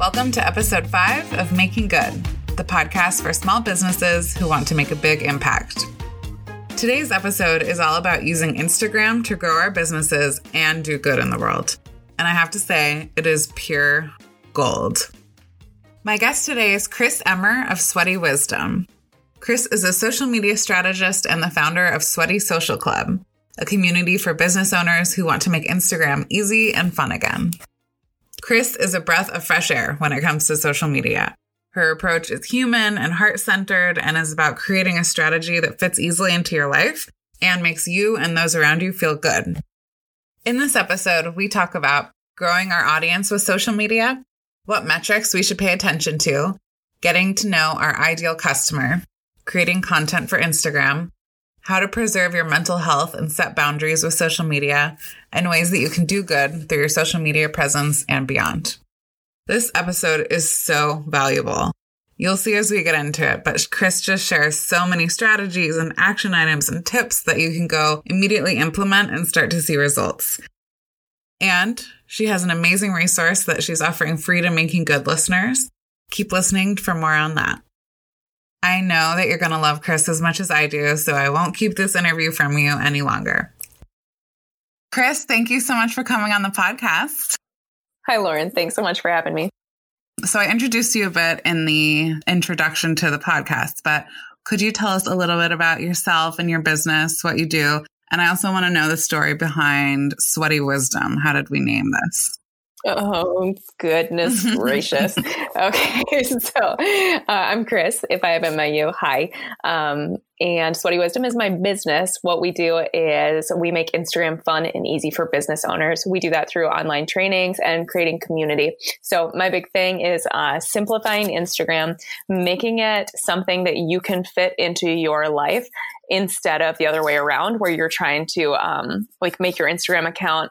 Welcome to episode five of Making Good, the podcast for small businesses who want to make a big impact. Today's episode is all about using Instagram to grow our businesses and do good in the world. And I have to say, it is pure gold. My guest today is Chris Emmer of Sweaty Wisdom. Chris is a social media strategist and the founder of Sweaty Social Club, a community for business owners who want to make Instagram easy and fun again. Chris is a breath of fresh air when it comes to social media. Her approach is human and heart centered and is about creating a strategy that fits easily into your life and makes you and those around you feel good. In this episode, we talk about growing our audience with social media, what metrics we should pay attention to, getting to know our ideal customer, creating content for Instagram, how to preserve your mental health and set boundaries with social media, and ways that you can do good through your social media presence and beyond. This episode is so valuable. You'll see as we get into it, but Chris just shares so many strategies and action items and tips that you can go immediately implement and start to see results. And she has an amazing resource that she's offering free to Making Good listeners. Keep listening for more on that. I know that you're going to love Chris as much as I do, so I won't keep this interview from you any longer. Chris, thank you so much for coming on the podcast. Hi, Lauren. Thanks so much for having me. So, I introduced you a bit in the introduction to the podcast, but could you tell us a little bit about yourself and your business, what you do? And I also want to know the story behind Sweaty Wisdom. How did we name this? Oh, goodness gracious. Okay. So uh, I'm Chris, if I haven't met you. Hi. Um, and Sweaty Wisdom is my business. What we do is we make Instagram fun and easy for business owners. We do that through online trainings and creating community. So my big thing is uh, simplifying Instagram, making it something that you can fit into your life instead of the other way around where you're trying to um, like make your instagram account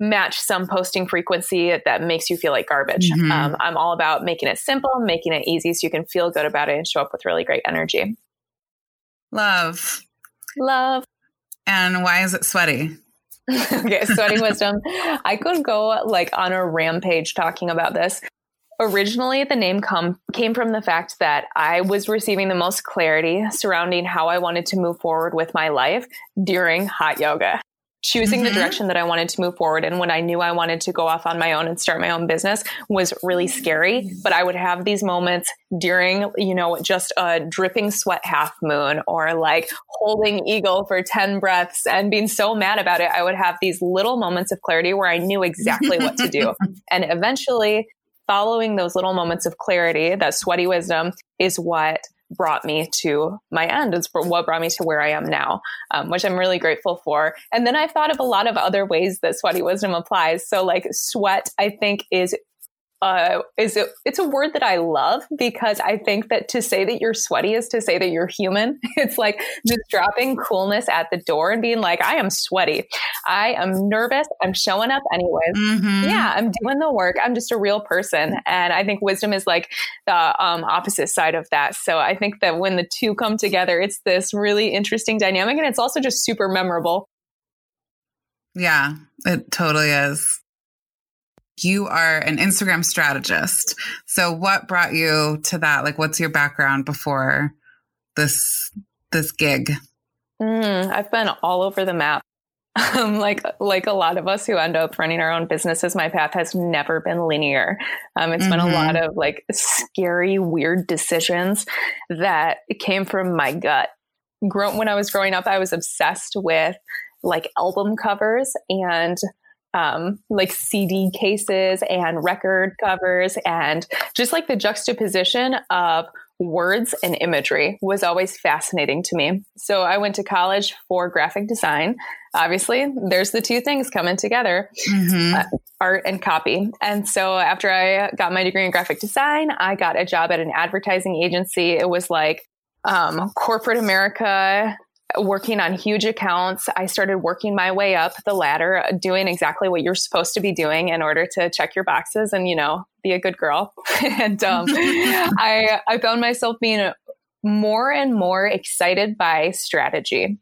match some posting frequency that makes you feel like garbage mm-hmm. um, i'm all about making it simple making it easy so you can feel good about it and show up with really great energy Love. Love. And why is it sweaty? okay, sweaty wisdom. I could go like on a rampage talking about this. Originally, the name come came from the fact that I was receiving the most clarity surrounding how I wanted to move forward with my life during hot yoga choosing mm-hmm. the direction that I wanted to move forward. And when I knew I wanted to go off on my own and start my own business was really scary. But I would have these moments during, you know, just a dripping sweat half moon or like holding eagle for 10 breaths and being so mad about it. I would have these little moments of clarity where I knew exactly what to do. And eventually, following those little moments of clarity, that sweaty wisdom is what brought me to my end. It's what brought me to where I am now, um, which I'm really grateful for. And then I've thought of a lot of other ways that sweaty wisdom applies. So, like, sweat, I think, is uh, is it, it's a word that I love because I think that to say that you're sweaty is to say that you're human. It's like just dropping coolness at the door and being like, I am sweaty. I am nervous. I'm showing up anyways. Mm-hmm. Yeah, I'm doing the work. I'm just a real person. And I think wisdom is like the um, opposite side of that. So I think that when the two come together, it's this really interesting dynamic and it's also just super memorable. Yeah, it totally is you are an Instagram strategist. So what brought you to that? Like what's your background before this this gig? Mm, I've been all over the map. Um, like like a lot of us who end up running our own businesses, my path has never been linear. Um, it's mm-hmm. been a mm-hmm. lot of like scary, weird decisions that came from my gut. Grow- when I was growing up, I was obsessed with like album covers and um, like CD cases and record covers, and just like the juxtaposition of words and imagery was always fascinating to me. So I went to college for graphic design. Obviously, there's the two things coming together mm-hmm. uh, art and copy. And so after I got my degree in graphic design, I got a job at an advertising agency. It was like um, corporate America working on huge accounts. I started working my way up the ladder, doing exactly what you're supposed to be doing in order to check your boxes and, you know, be a good girl. and um, I, I found myself being more and more excited by strategy.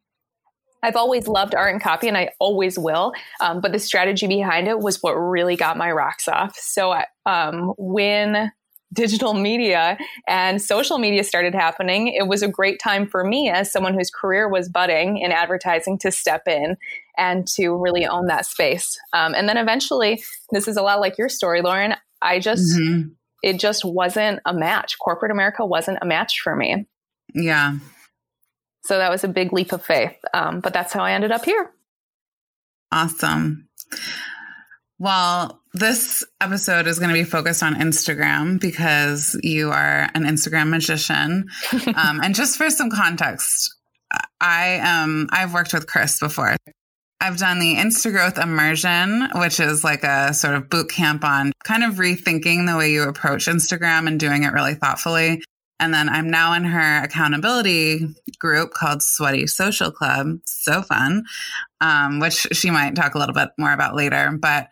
I've always loved art and copy, and I always will. Um, but the strategy behind it was what really got my rocks off. So um, when digital media and social media started happening, it was a great time for me as someone whose career was budding in advertising to step in and to really own that space. Um, and then eventually, this is a lot like your story, Lauren. I just, mm-hmm. it just wasn't a match. Corporate America wasn't a match for me. Yeah. So that was a big leap of faith. Um, but that's how I ended up here. Awesome. Well, this episode is going to be focused on Instagram because you are an Instagram magician. um, and just for some context, I um I've worked with Chris before. I've done the Instagrowth immersion, which is like a sort of boot camp on kind of rethinking the way you approach Instagram and doing it really thoughtfully. And then I'm now in her accountability group called Sweaty Social Club. So fun, um, which she might talk a little bit more about later. But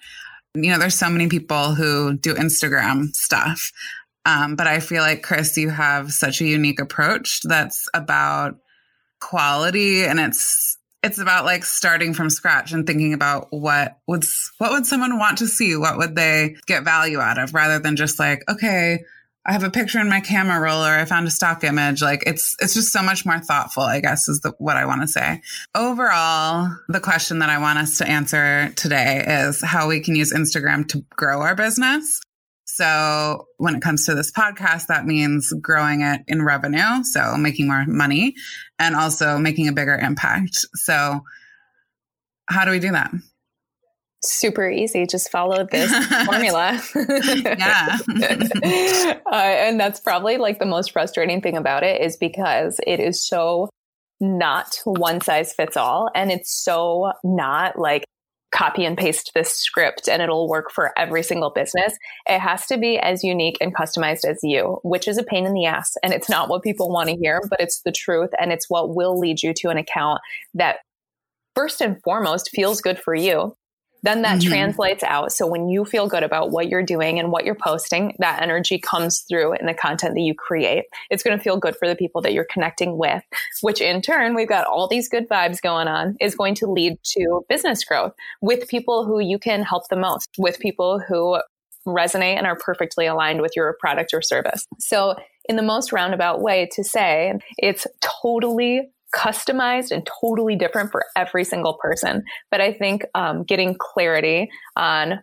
you know, there's so many people who do Instagram stuff. Um, but I feel like, Chris, you have such a unique approach that's about quality and it's it's about like starting from scratch and thinking about what would what would someone want to see what would they get value out of rather than just like okay I have a picture in my camera roll or I found a stock image. Like it's it's just so much more thoughtful, I guess is the, what I want to say. Overall, the question that I want us to answer today is how we can use Instagram to grow our business. So when it comes to this podcast, that means growing it in revenue, so making more money and also making a bigger impact. So how do we do that? Super easy. Just follow this formula. yeah. uh, and that's probably like the most frustrating thing about it is because it is so not one size fits all. And it's so not like copy and paste this script and it'll work for every single business. It has to be as unique and customized as you, which is a pain in the ass. And it's not what people want to hear, but it's the truth. And it's what will lead you to an account that first and foremost feels good for you then that mm-hmm. translates out. So when you feel good about what you're doing and what you're posting, that energy comes through in the content that you create. It's going to feel good for the people that you're connecting with, which in turn, we've got all these good vibes going on is going to lead to business growth with people who you can help the most, with people who resonate and are perfectly aligned with your product or service. So in the most roundabout way to say it's totally customized and totally different for every single person. But I think um, getting clarity on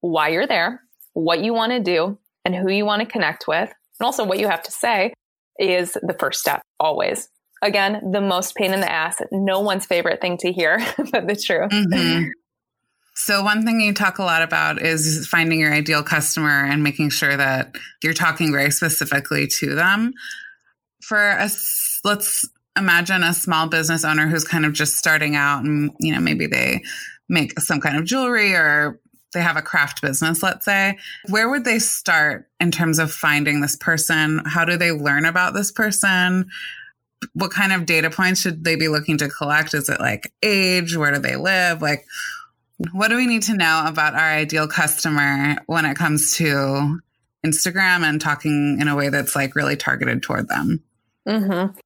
why you're there, what you want to do, and who you want to connect with, and also what you have to say is the first step always. Again, the most pain in the ass, no one's favorite thing to hear, but the truth. Mm-hmm. So, one thing you talk a lot about is finding your ideal customer and making sure that you're talking very specifically to them. For us, let's imagine a small business owner who's kind of just starting out and, you know, maybe they make some kind of jewelry or they have a craft business, let's say, where would they start in terms of finding this person? How do they learn about this person? What kind of data points should they be looking to collect? Is it like age? Where do they live? Like, what do we need to know about our ideal customer when it comes to Instagram and talking in a way that's like really targeted toward them? Mm-hmm.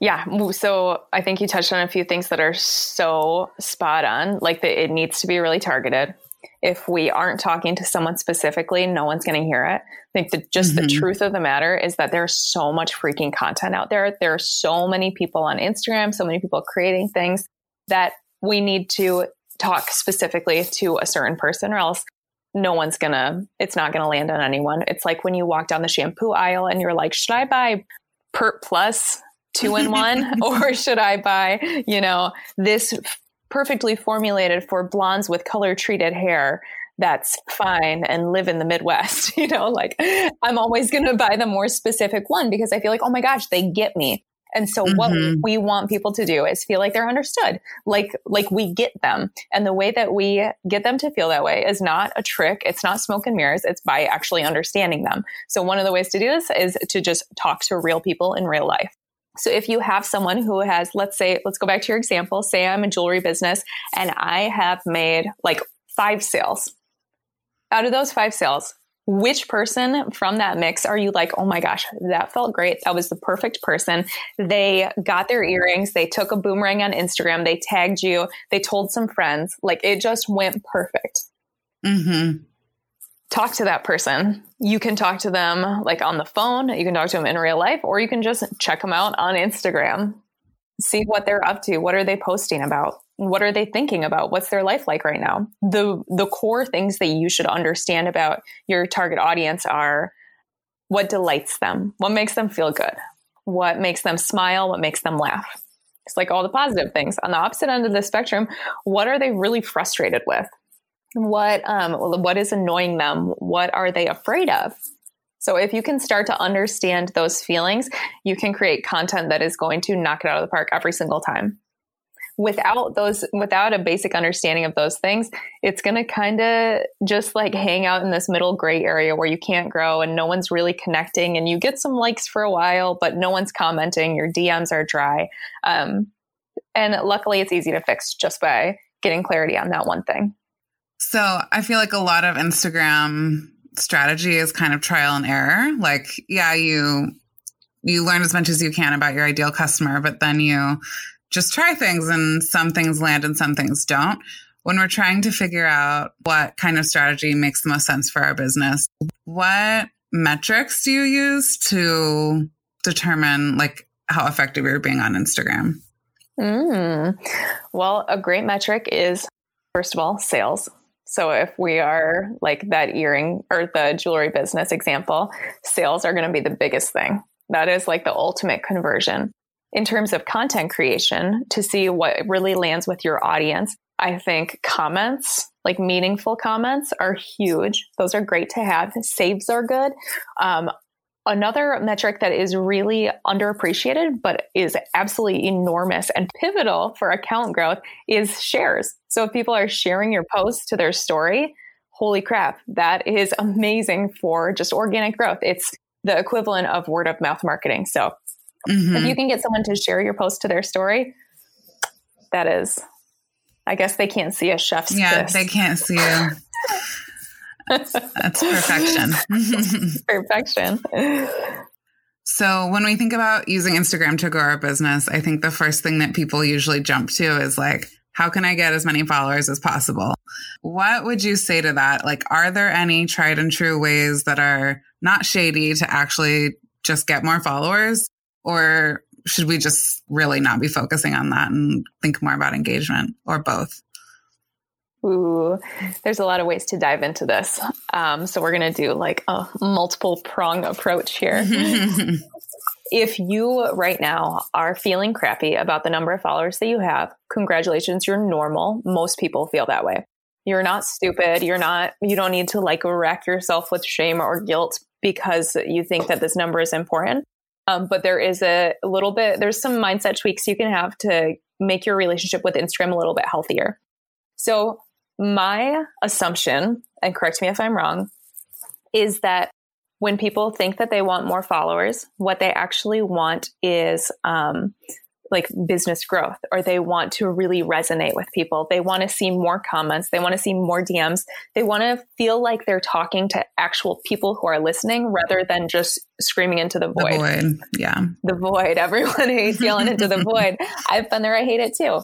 Yeah. So I think you touched on a few things that are so spot on. Like that it needs to be really targeted. If we aren't talking to someone specifically, no one's going to hear it. I think that just mm-hmm. the truth of the matter is that there's so much freaking content out there. There are so many people on Instagram, so many people creating things that we need to talk specifically to a certain person or else no one's gonna it's not gonna land on anyone it's like when you walk down the shampoo aisle and you're like should i buy pert plus two in one or should i buy you know this perfectly formulated for blondes with color treated hair that's fine and live in the midwest you know like i'm always going to buy the more specific one because i feel like oh my gosh they get me and so mm-hmm. what we want people to do is feel like they're understood, like like we get them. And the way that we get them to feel that way is not a trick, it's not smoke and mirrors, it's by actually understanding them. So one of the ways to do this is to just talk to real people in real life. So if you have someone who has, let's say, let's go back to your example, say I'm a jewelry business and I have made like five sales. Out of those five sales, which person from that mix are you like, oh my gosh, that felt great. That was the perfect person. They got their earrings. They took a boomerang on Instagram. They tagged you. They told some friends. Like it just went perfect. Mm-hmm. Talk to that person. You can talk to them like on the phone. You can talk to them in real life, or you can just check them out on Instagram. See what they're up to. What are they posting about? what are they thinking about what's their life like right now the the core things that you should understand about your target audience are what delights them what makes them feel good what makes them smile what makes them laugh it's like all the positive things on the opposite end of the spectrum what are they really frustrated with what um what is annoying them? What are they afraid of? So if you can start to understand those feelings you can create content that is going to knock it out of the park every single time. Without those without a basic understanding of those things it's going to kind of just like hang out in this middle gray area where you can't grow and no one's really connecting and you get some likes for a while but no one's commenting your dms are dry. Um, and luckily it's easy to fix just by getting clarity on that one thing so i feel like a lot of instagram strategy is kind of trial and error like yeah you you learn as much as you can about your ideal customer but then you just try things and some things land and some things don't. When we're trying to figure out what kind of strategy makes the most sense for our business, what metrics do you use to determine like how effective you're being on Instagram? Mm. Well, a great metric is first of all, sales. So if we are like that earring or the jewelry business example, sales are going to be the biggest thing. That is like the ultimate conversion in terms of content creation to see what really lands with your audience. I think comments, like meaningful comments, are huge. Those are great to have. Saves are good. Um, another metric that is really underappreciated, but is absolutely enormous and pivotal for account growth is shares. So if people are sharing your post to their story, holy crap, that is amazing for just organic growth. It's the equivalent of word of mouth marketing. So Mm-hmm. If you can get someone to share your post to their story, that is, I guess they can't see a chef's Yeah, kiss. they can't see you. That's perfection. perfection. So, when we think about using Instagram to grow our business, I think the first thing that people usually jump to is like, how can I get as many followers as possible? What would you say to that? Like, are there any tried and true ways that are not shady to actually just get more followers? Or should we just really not be focusing on that and think more about engagement or both? Ooh, there's a lot of ways to dive into this. Um, so we're going to do like a multiple prong approach here. if you right now are feeling crappy about the number of followers that you have, congratulations, you're normal. Most people feel that way. You're not stupid. You're not, you don't need to like wreck yourself with shame or guilt because you think that this number is important. Um, but there is a little bit, there's some mindset tweaks you can have to make your relationship with Instagram a little bit healthier. So, my assumption, and correct me if I'm wrong, is that when people think that they want more followers, what they actually want is um, like business growth or they want to really resonate with people. They want to see more comments. They want to see more DMs. They want to feel like they're talking to actual people who are listening rather than just screaming into the void. The void. Yeah. The void. Everyone hates yelling into the void. I've been there. I hate it too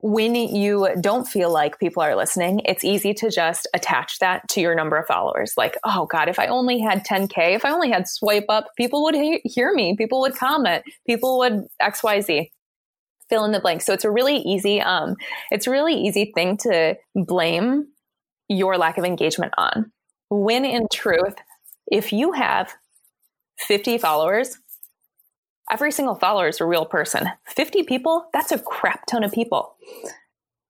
when you don't feel like people are listening, it's easy to just attach that to your number of followers. Like, oh God, if I only had 10K, if I only had swipe up, people would he- hear me, people would comment, people would XYZ. fill in the blank. So it's a really easy, um, it's a really easy thing to blame your lack of engagement on. When in truth, if you have 50 followers, every single follower is a real person. 50 people, that's a crap ton of people.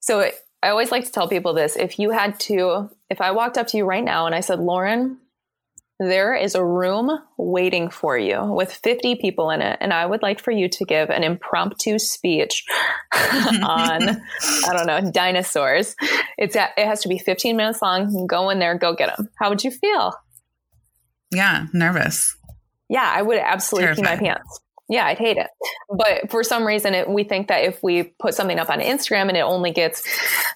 So it, I always like to tell people this. If you had to, if I walked up to you right now and I said, Lauren, there is a room waiting for you with 50 people in it. And I would like for you to give an impromptu speech on, I don't know, dinosaurs. It's at, it has to be 15 minutes long. Go in there, go get them. How would you feel? Yeah, nervous. Yeah, I would absolutely Terrified. pee my pants. Yeah, I'd hate it. But for some reason, it, we think that if we put something up on Instagram and it only gets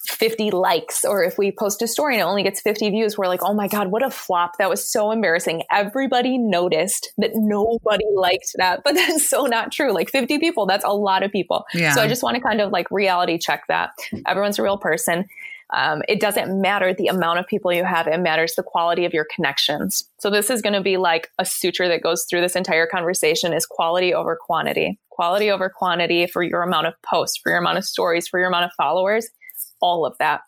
50 likes, or if we post a story and it only gets 50 views, we're like, oh my God, what a flop. That was so embarrassing. Everybody noticed that nobody liked that. But that's so not true. Like 50 people, that's a lot of people. Yeah. So I just want to kind of like reality check that. Everyone's a real person. Um, it doesn't matter the amount of people you have, it matters the quality of your connections. So this is going to be like a suture that goes through this entire conversation is quality over quantity. Quality over quantity for your amount of posts, for your amount of stories, for your amount of followers, all of that.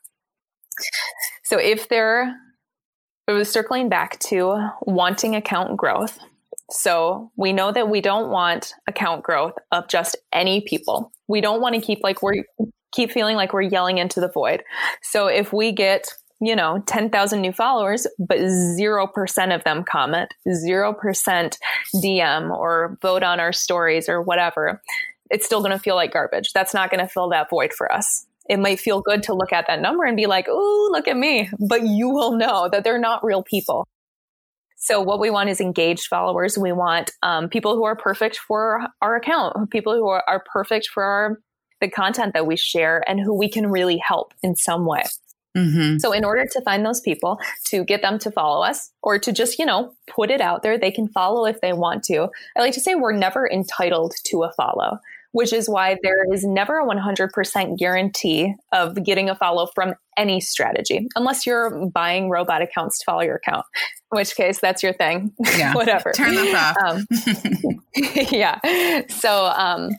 So if there it was circling back to wanting account growth. So we know that we don't want account growth of just any people. We don't want to keep like we're keep feeling like we're yelling into the void. So if we get, you know, 10,000 new followers, but 0% of them comment, 0% DM or vote on our stories or whatever, it's still going to feel like garbage. That's not going to fill that void for us. It might feel good to look at that number and be like, "Ooh, look at me," but you will know that they're not real people. So what we want is engaged followers. We want um, people who are perfect for our account, people who are, are perfect for our the content that we share and who we can really help in some way. Mm-hmm. So, in order to find those people, to get them to follow us or to just, you know, put it out there, they can follow if they want to. I like to say we're never entitled to a follow, which is why there is never a 100% guarantee of getting a follow from any strategy, unless you're buying robot accounts to follow your account, in which case that's your thing. Yeah. Whatever. Turn them off. Um, yeah. So, um,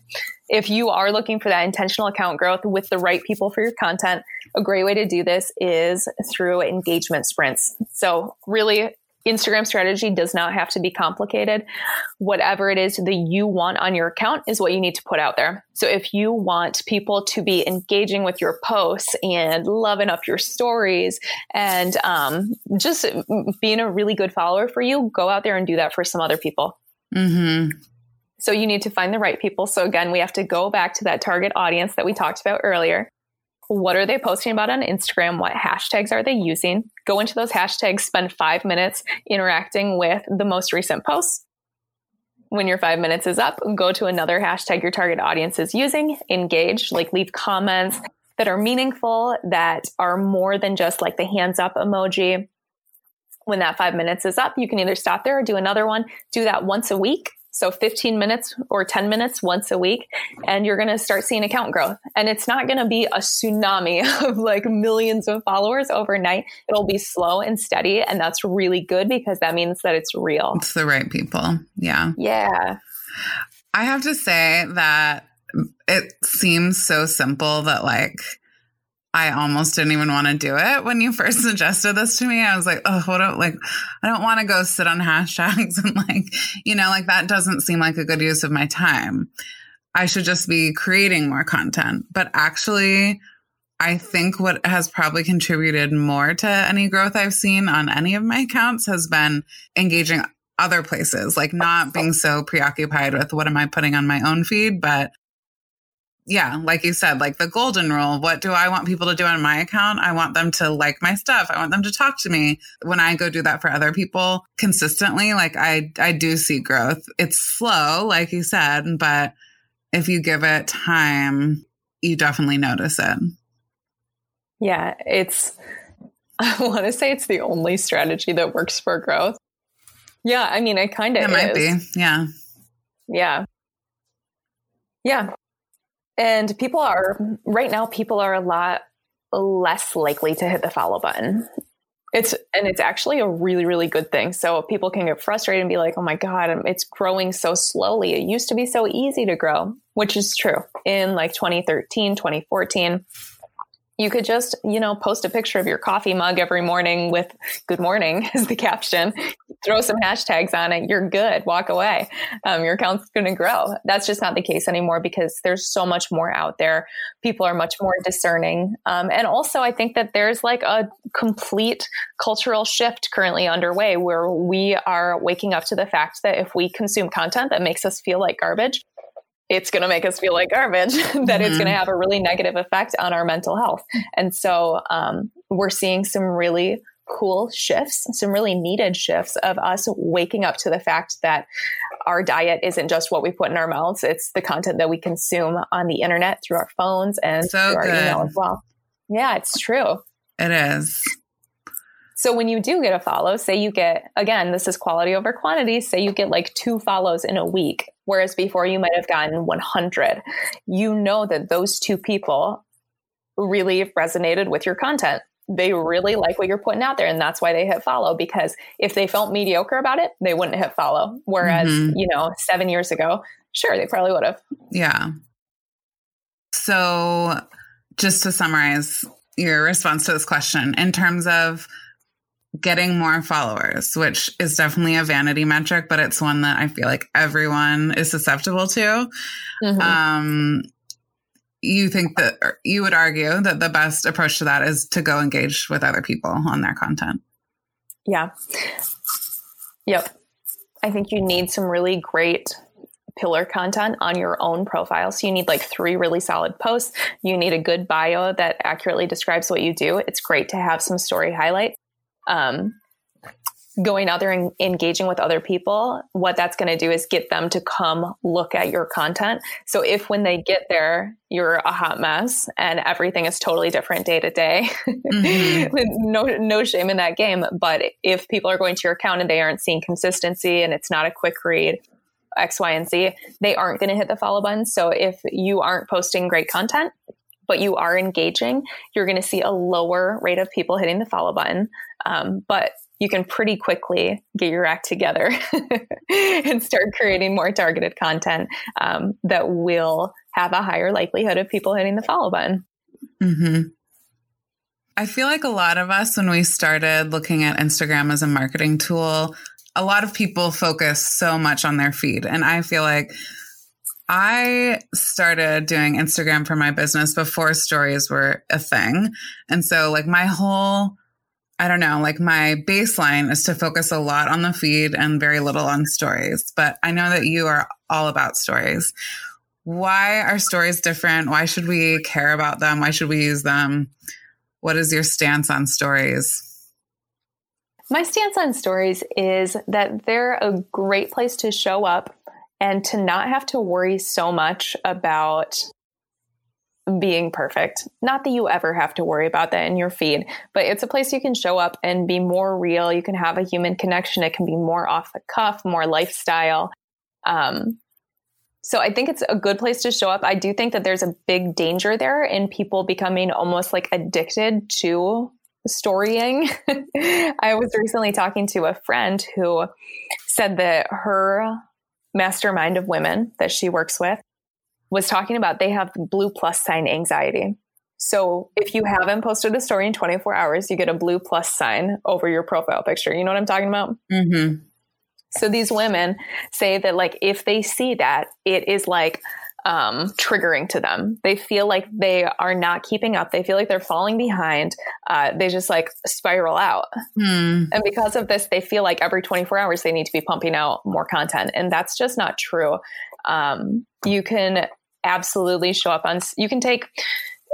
if you are looking for that intentional account growth with the right people for your content, a great way to do this is through engagement sprints. So, really, Instagram strategy does not have to be complicated. Whatever it is that you want on your account is what you need to put out there. So if you want people to be engaging with your posts and loving up your stories and um, just being a really good follower for you, go out there and do that for some other people. Mm-hmm. So you need to find the right people. So again, we have to go back to that target audience that we talked about earlier. What are they posting about on Instagram? What hashtags are they using? Go into those hashtags, spend five minutes interacting with the most recent posts. When your five minutes is up, go to another hashtag your target audience is using, engage, like leave comments that are meaningful, that are more than just like the hands up emoji. When that five minutes is up, you can either stop there or do another one. Do that once a week so 15 minutes or 10 minutes once a week, and you're going to start seeing account growth. And it's not going to be a tsunami of like millions of followers overnight. It'll be slow and steady. And that's really good because that means that it's real. It's the right people. Yeah. Yeah. I have to say that it seems so simple that like, I almost didn't even want to do it when you first suggested this to me. I was like, oh, what? Do, like, I don't want to go sit on hashtags and like, you know, like that doesn't seem like a good use of my time. I should just be creating more content. But actually, I think what has probably contributed more to any growth I've seen on any of my accounts has been engaging other places, like not being so preoccupied with what am I putting on my own feed, but yeah, like you said, like the golden rule. What do I want people to do on my account? I want them to like my stuff. I want them to talk to me. When I go do that for other people consistently, like I, I do see growth. It's slow, like you said, but if you give it time, you definitely notice it. Yeah, it's, I want to say it's the only strategy that works for growth. Yeah, I mean, it kind of It might be. Yeah. Yeah. Yeah. And people are, right now, people are a lot less likely to hit the follow button. It's and it's actually a really really good thing. So people can get frustrated and be like, "Oh my god, um, it's growing so slowly. It used to be so easy to grow," which is true. In like 2013, 2014, you could just, you know, post a picture of your coffee mug every morning with good morning as the caption, throw some hashtags on it. You're good. Walk away. Um, your account's going to grow. That's just not the case anymore because there's so much more out there. People are much more discerning. Um, and also, I think that there's like a complete cultural shift currently underway where we are waking up to the fact that if we consume content that makes us feel like garbage, it's going to make us feel like garbage, that mm-hmm. it's going to have a really negative effect on our mental health. And so um, we're seeing some really cool shifts, some really needed shifts of us waking up to the fact that our diet isn't just what we put in our mouths, it's the content that we consume on the internet through our phones and so through our good. email as well. Yeah, it's true. It is. So when you do get a follow, say you get, again, this is quality over quantity, say you get like two follows in a week, whereas before you might have gotten 100, you know that those two people really resonated with your content. They really like what you're putting out there. And that's why they hit follow because if they felt mediocre about it, they wouldn't hit follow. Whereas, mm-hmm. you know, seven years ago, sure, they probably would have. Yeah. So just to summarize your response to this question, in terms of getting more followers, which is definitely a vanity metric, but it's one that I feel like everyone is susceptible to. Mm-hmm. Um, you think that you would argue that the best approach to that is to go engage with other people on their content. Yeah. Yep. I think you need some really great pillar content on your own profile. So you need like three really solid posts. You need a good bio that accurately describes what you do. It's great to have some story highlights um, going out there and engaging with other people, what that's going to do is get them to come look at your content. So if when they get there, you're a hot mess and everything is totally different day to day, mm-hmm. no no shame in that game. But if people are going to your account and they aren't seeing consistency and it's not a quick read, X, Y, and Z, they aren't going to hit the follow button. So if you aren't posting great content, but you are engaging, you're going to see a lower rate of people hitting the follow button. Um, but you can pretty quickly get your act together and start creating more targeted content um, that will have a higher likelihood of people hitting the follow button. Mm-hmm. I feel like a lot of us, when we started looking at Instagram as a marketing tool, a lot of people focus so much on their feed. And I feel like I started doing Instagram for my business before stories were a thing. And so, like, my whole, I don't know, like, my baseline is to focus a lot on the feed and very little on stories. But I know that you are all about stories. Why are stories different? Why should we care about them? Why should we use them? What is your stance on stories? My stance on stories is that they're a great place to show up and to not have to worry so much about being perfect. Not that you ever have to worry about that in your feed, but it's a place you can show up and be more real. You can have a human connection. It can be more off the cuff, more lifestyle. Um, so I think it's a good place to show up. I do think that there's a big danger there in people becoming almost like addicted to storying. I was recently talking to a friend who said that her mastermind of women that she works with was talking about they have blue plus sign anxiety. So if you haven't posted a story in 24 hours, you get a blue plus sign over your profile picture. You know what I'm talking about? Mm-hmm. So these women say that like if they see that, it is like um, triggering to them. They feel like they are not keeping up. They feel like they're falling behind. Uh, they just like spiral out. Hmm. And because of this, they feel like every 24 hours they need to be pumping out more content. And that's just not true. Um, you can absolutely show up on, you can take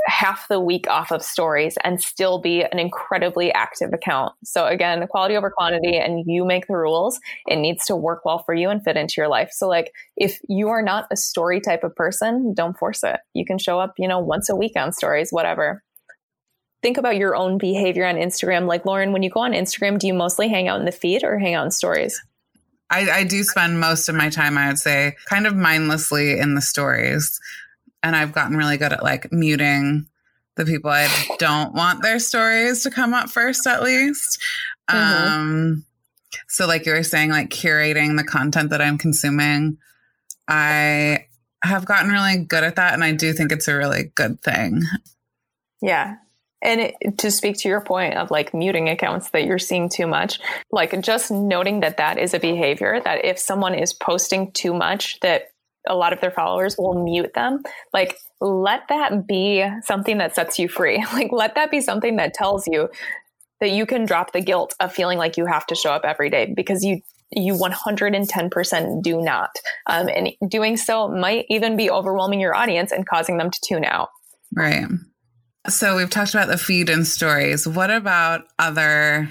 half the week off of stories and still be an incredibly active account. So again, quality over quantity and you make the rules. It needs to work well for you and fit into your life. So like if you are not a story type of person, don't force it. You can show up, you know, once a week on stories, whatever. Think about your own behavior on Instagram. Like Lauren, when you go on Instagram, do you mostly hang out in the feed or hang out in stories? I, I do spend most of my time, I would say, kind of mindlessly in the stories and I've gotten really good at like muting the people I don't want their stories to come up first, at least. Mm-hmm. Um, so, like you were saying, like curating the content that I'm consuming, I have gotten really good at that. And I do think it's a really good thing. Yeah. And it, to speak to your point of like muting accounts that you're seeing too much, like just noting that that is a behavior that if someone is posting too much, that a lot of their followers will mute them. Like, let that be something that sets you free. Like, let that be something that tells you that you can drop the guilt of feeling like you have to show up every day because you you 110% do not. Um, and doing so might even be overwhelming your audience and causing them to tune out. Right. So we've talked about the feed and stories. What about other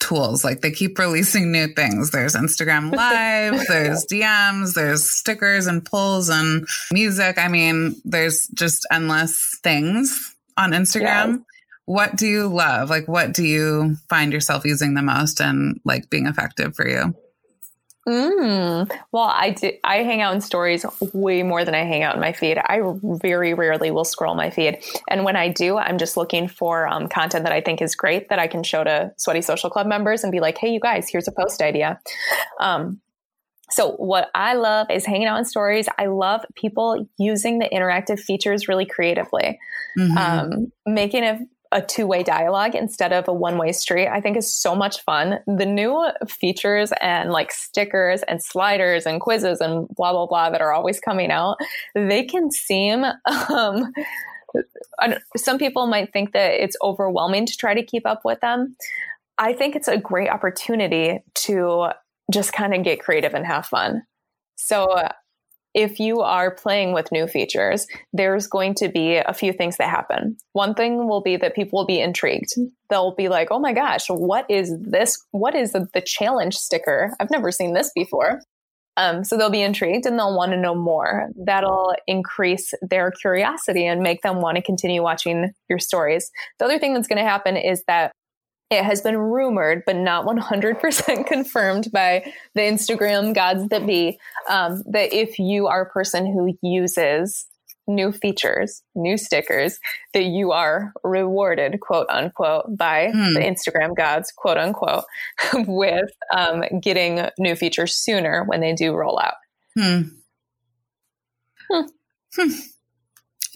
tools? Like they keep releasing new things. There's Instagram Live, there's DMs, there's stickers and pulls and music. I mean, there's just endless things on Instagram. Yeah what do you love? Like, what do you find yourself using the most and like being effective for you? Mm. Well, I do, I hang out in stories way more than I hang out in my feed. I very rarely will scroll my feed, and when I do, I'm just looking for um, content that I think is great that I can show to Sweaty Social Club members and be like, "Hey, you guys, here's a post idea." Um, so, what I love is hanging out in stories. I love people using the interactive features really creatively, mm-hmm. um, making it a two way dialogue instead of a one way street, I think is so much fun. The new features and like stickers and sliders and quizzes and blah, blah, blah that are always coming out, they can seem, um, some people might think that it's overwhelming to try to keep up with them. I think it's a great opportunity to just kind of get creative and have fun. So if you are playing with new features, there's going to be a few things that happen. One thing will be that people will be intrigued. They'll be like, oh my gosh, what is this? What is the, the challenge sticker? I've never seen this before. Um, so they'll be intrigued and they'll want to know more. That'll increase their curiosity and make them want to continue watching your stories. The other thing that's going to happen is that it has been rumored, but not 100% confirmed by the Instagram gods that be, um, that if you are a person who uses new features, new stickers, that you are rewarded, quote unquote, by hmm. the Instagram gods, quote unquote, with um, getting new features sooner when they do roll out. Hmm. Hmm. hmm.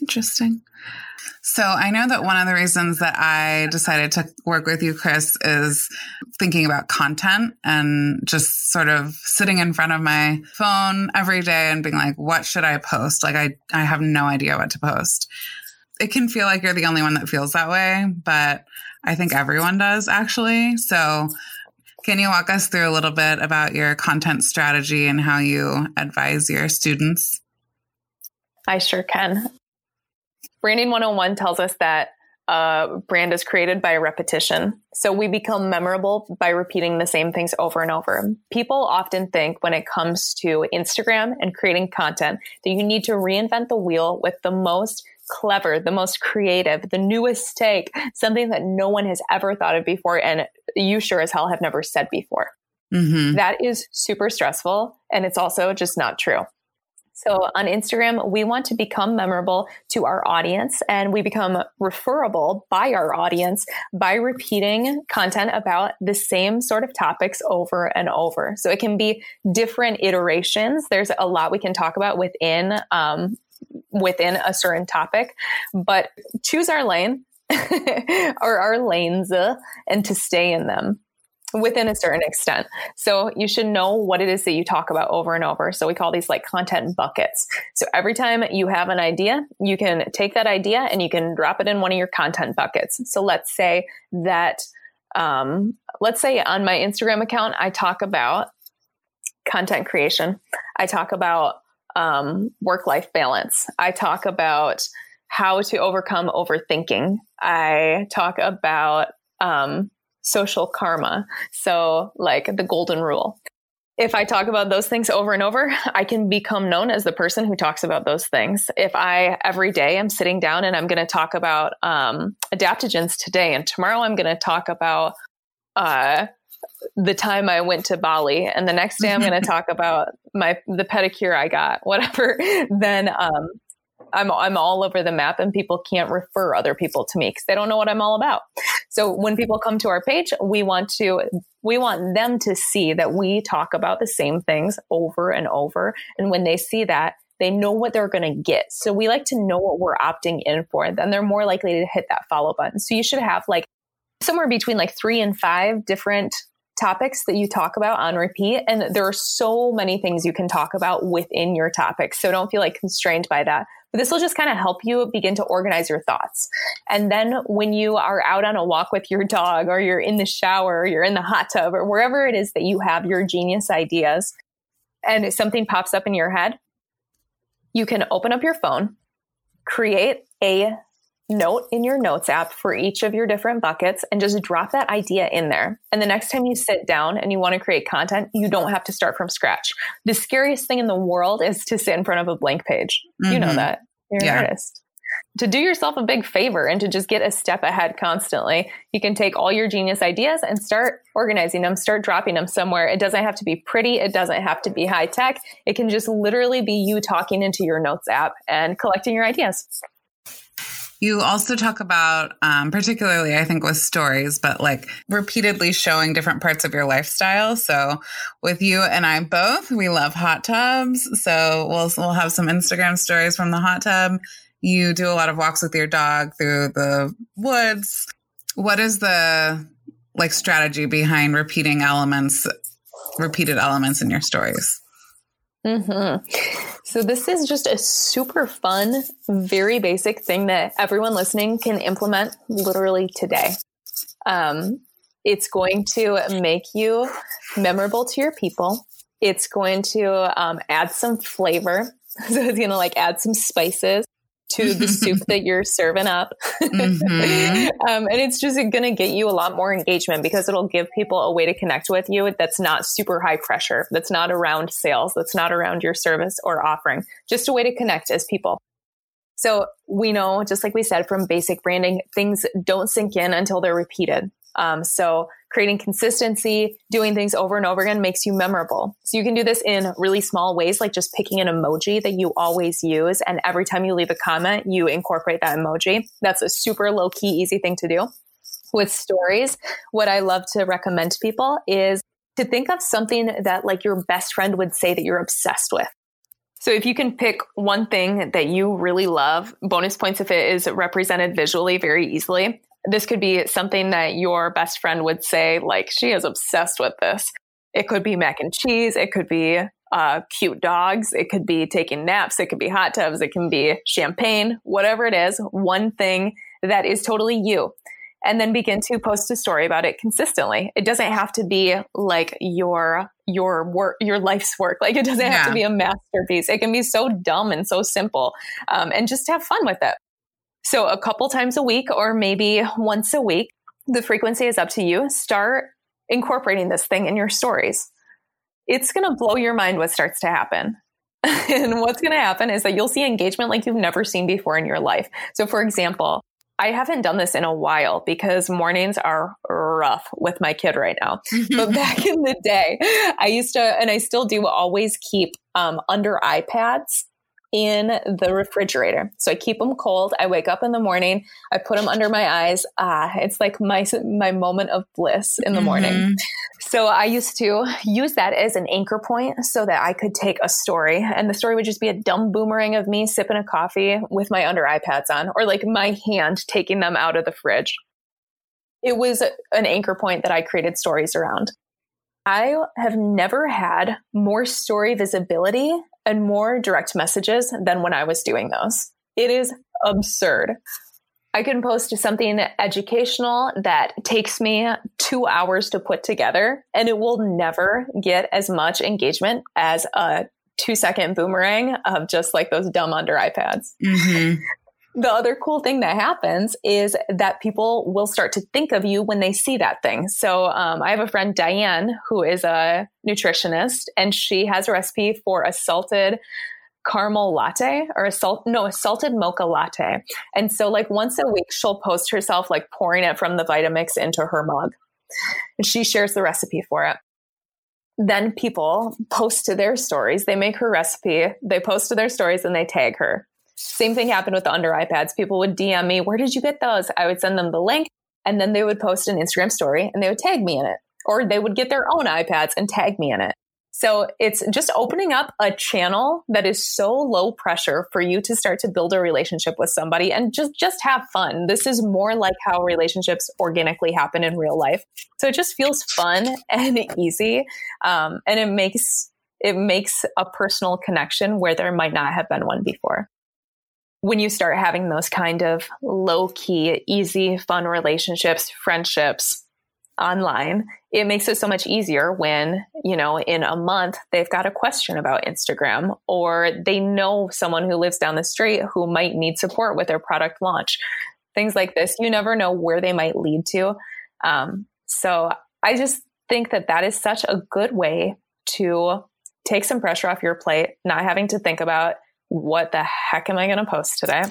Interesting. So I know that one of the reasons that I decided to work with you, Chris, is thinking about content and just sort of sitting in front of my phone every day and being like, what should I post? Like I, I have no idea what to post. It can feel like you're the only one that feels that way, but I think everyone does actually. So can you walk us through a little bit about your content strategy and how you advise your students? I sure can. Branding 101 tells us that a brand is created by repetition. So we become memorable by repeating the same things over and over. People often think when it comes to Instagram and creating content that you need to reinvent the wheel with the most clever, the most creative, the newest take, something that no one has ever thought of before and you sure as hell have never said before. Mm-hmm. That is super stressful and it's also just not true. So on Instagram, we want to become memorable to our audience and we become referable by our audience by repeating content about the same sort of topics over and over. So it can be different iterations. There's a lot we can talk about within, um, within a certain topic, but choose our lane or our lanes uh, and to stay in them within a certain extent. So you should know what it is that you talk about over and over. So we call these like content buckets. So every time you have an idea, you can take that idea and you can drop it in one of your content buckets. So let's say that, um, let's say on my Instagram account, I talk about content creation. I talk about um, work life balance. I talk about how to overcome overthinking. I talk about um, social karma. So, like the golden rule. If I talk about those things over and over, I can become known as the person who talks about those things. If I every day I'm sitting down and I'm going to talk about um, adaptogens today, and tomorrow I'm going to talk about uh, the time I went to Bali, and the next day I'm going to talk about my the pedicure I got, whatever. Then um, I'm I'm all over the map and people can't refer other people to me because they don't know what I'm all about. So when people come to our page, we want to we want them to see that we talk about the same things over and over. And when they see that, they know what they're going to get. So we like to know what we're opting in for. Then they're more likely to hit that follow button. So you should have like somewhere between like three and five different topics that you talk about on repeat. And there are so many things you can talk about within your topics. So don't feel like constrained by that. This will just kind of help you begin to organize your thoughts. And then when you are out on a walk with your dog or you're in the shower or you're in the hot tub or wherever it is that you have your genius ideas and something pops up in your head, you can open up your phone, create a note in your notes app for each of your different buckets and just drop that idea in there. And the next time you sit down and you want to create content, you don't have to start from scratch. The scariest thing in the world is to sit in front of a blank page. Mm-hmm. You know mm-hmm. that. You're yeah. an artist. To do yourself a big favor and to just get a step ahead constantly, you can take all your genius ideas and start organizing them, start dropping them somewhere. It doesn't have to be pretty. It doesn't have to be high tech. It can just literally be you talking into your notes app and collecting your ideas. You also talk about, um, particularly, I think, with stories, but like repeatedly showing different parts of your lifestyle. So, with you and I both, we love hot tubs. So we'll we'll have some Instagram stories from the hot tub. You do a lot of walks with your dog through the woods. What is the like strategy behind repeating elements, repeated elements in your stories? Mm-hmm. So, this is just a super fun, very basic thing that everyone listening can implement literally today. Um, it's going to make you memorable to your people. It's going to um, add some flavor. So, it's going to like add some spices to the soup that you're serving up. Mm-hmm. um, and it's just going to get you a lot more engagement because it'll give people a way to connect with you that's not super high pressure, that's not around sales, that's not around your service or offering, just a way to connect as people. So we know, just like we said from basic branding, things don't sink in until they're repeated. Um, so creating consistency, doing things over and over again makes you memorable. So you can do this in really small ways, like just picking an emoji that you always use. And every time you leave a comment, you incorporate that emoji. That's a super low key, easy thing to do. With stories, what I love to recommend to people is to think of something that like your best friend would say that you're obsessed with. So if you can pick one thing that you really love, bonus points if it is represented visually very easily this could be something that your best friend would say, like, she is obsessed with this. It could be mac and cheese. It could be uh, cute dogs. It could be taking naps. It could be hot tubs. It can be champagne, whatever it is, one thing that is totally you. And then begin to post a story about it consistently. It doesn't have to be like your your work, your life's work. Like it doesn't yeah. have to be a masterpiece. It can be so dumb and so simple, um, and just have fun with it. So a couple times a week or maybe once a week, the frequency is up to you. Start incorporating this thing in your stories. It's going to blow your mind what starts to happen. and what's going to happen is that you'll see engagement like you've never seen before in your life. So, for example, I haven't done this in a while because mornings are rough with my kid right now. but back in the day, I used to, and I still do, always keep um, under eye pads in the refrigerator. So I keep them cold. I wake up in the morning. I put them under my eyes. Ah, it's like my my moment of bliss in the mm-hmm. morning. So I used to use that as an anchor point so that I could take a story and the story would just be a dumb boomerang of me sipping a coffee with my under eye pads on or like my hand taking them out of the fridge. It was an anchor point that I created stories around. I have never had more story visibility and more direct messages than when I was doing those. It is absurd. I can post something educational that takes me two hours to put together, and it will never get as much engagement as a two second boomerang of just like those dumb under eye pads. Mm-hmm the other cool thing that happens is that people will start to think of you when they see that thing. So um, I have a friend, Diane, who is a nutritionist, and she has a recipe for a salted caramel latte or a salt no a salted mocha latte. And so like once a week she'll post herself like pouring it from the vitamix into her mug and she shares the recipe for it. Then people post to their stories. They make her recipe they post to their stories and they tag her Same thing happened with the under eye pads. People would DM me, Where did you get those? I would send them the link and then they would post an Instagram story and they would tag me in it. Or they would get their own eye pads and tag me in it. So it's just opening up a channel that is so low pressure for you to start to build a relationship with somebody and just just have fun. This is more like how relationships organically happen in real life. So it just feels fun and easy, um, and it makes it makes a personal connection where there might not have been one before. When you start having those kind of low key, easy, fun relationships, friendships, online, it makes it so much easier when, you know, in a month they've got a question about Instagram or they know someone who lives down the street who might need support with their product launch. Things like this, you never know where they might lead to. Um, so I just think that that is such a good way to take some pressure off your plate, not having to think about what the heck am I going to post today?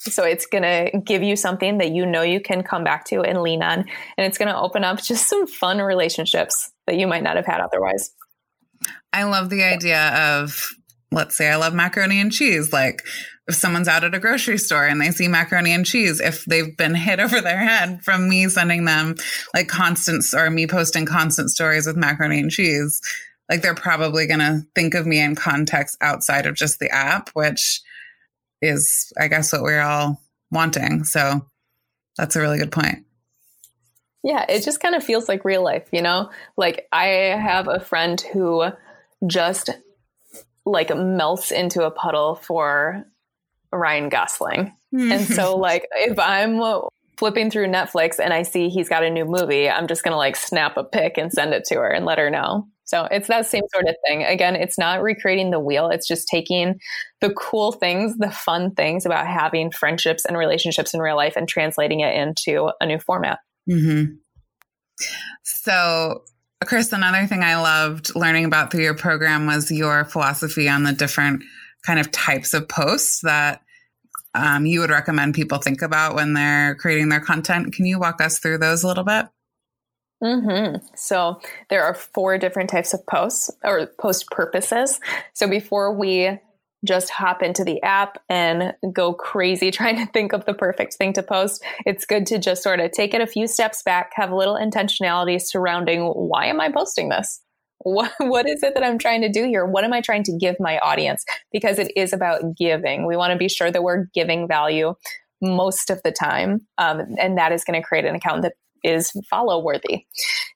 So it's going to give you something that you know you can come back to and lean on. And it's going to open up just some fun relationships that you might not have had otherwise. I love the idea of, let's say I love macaroni and cheese. Like if someone's out at a grocery store and they see macaroni and cheese, if they've been hit over their head from me sending them like constant or me posting constant stories with macaroni and cheese, like they're probably going to think of me in context outside of just the app, which is, I guess, what we're all wanting. So that's a really good point. Yeah, it just kind of feels like real life, you know? Like I have a friend who just like melts into a puddle for Ryan Gosling. Hmm. and so like if I'm flipping through Netflix and I see he's got a new movie, I'm just going to like snap a pic and send it to her and let her know. So it's that same sort of thing. Again, it's not recreating the wheel. It's just taking the cool things, the fun things about having friendships and relationships in real life and translating it into a new format. Mm-hmm. So, Chris, another thing I loved learning about through your program was your philosophy on the different kind of types of posts that um, you would recommend people think about when they're creating their content. Can you walk us through those a little bit? Mm-hmm. So there are four different types of posts or post purposes. So before we just hop into the app and go crazy trying to think of the perfect thing to post, it's good to just sort of take it a few steps back, have a little intentionality surrounding why am I posting this? What, what is it that I'm trying to do here? What am I trying to give my audience? Because it is about giving. We want to be sure that we're giving value most of the time. Um, and that is going to create an account that is follow worthy.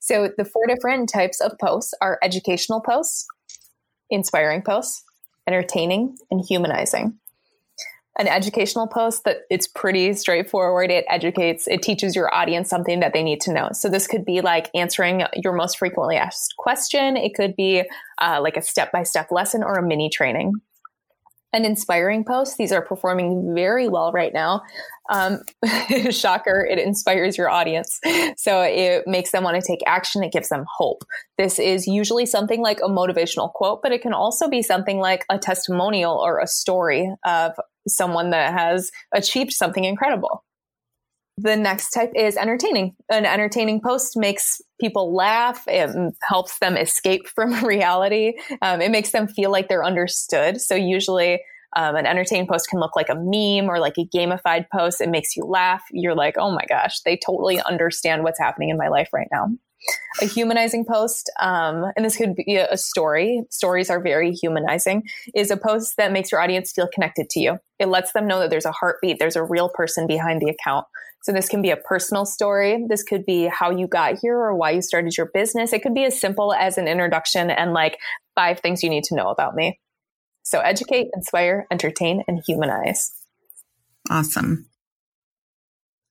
So the four different types of posts are educational posts, inspiring posts, entertaining, and humanizing. An educational post that it's pretty straightforward. It educates, it teaches your audience something that they need to know. So this could be like answering your most frequently asked question. It could be uh, like a step by step lesson or a mini training an inspiring post. These are performing very well right now. Um, shocker, it inspires your audience. So it makes them want to take action. It gives them hope. This is usually something like a motivational quote, but it can also be something like a testimonial or a story of someone that has achieved something incredible. The next type is entertaining. An entertaining post makes people laugh. It helps them escape from reality. Um, it makes them feel like they're understood. So usually um, an entertaining post can look like a meme or like a gamified post. It makes you laugh. You're like, oh my gosh, they totally understand what's happening in my life right now. A humanizing post, um, and this could be a story. Stories are very humanizing. Is a post that makes your audience feel connected to you. It lets them know that there's a heartbeat, there's a real person behind the account. So this can be a personal story. This could be how you got here or why you started your business. It could be as simple as an introduction and like five things you need to know about me. So educate, inspire, entertain, and humanize. Awesome.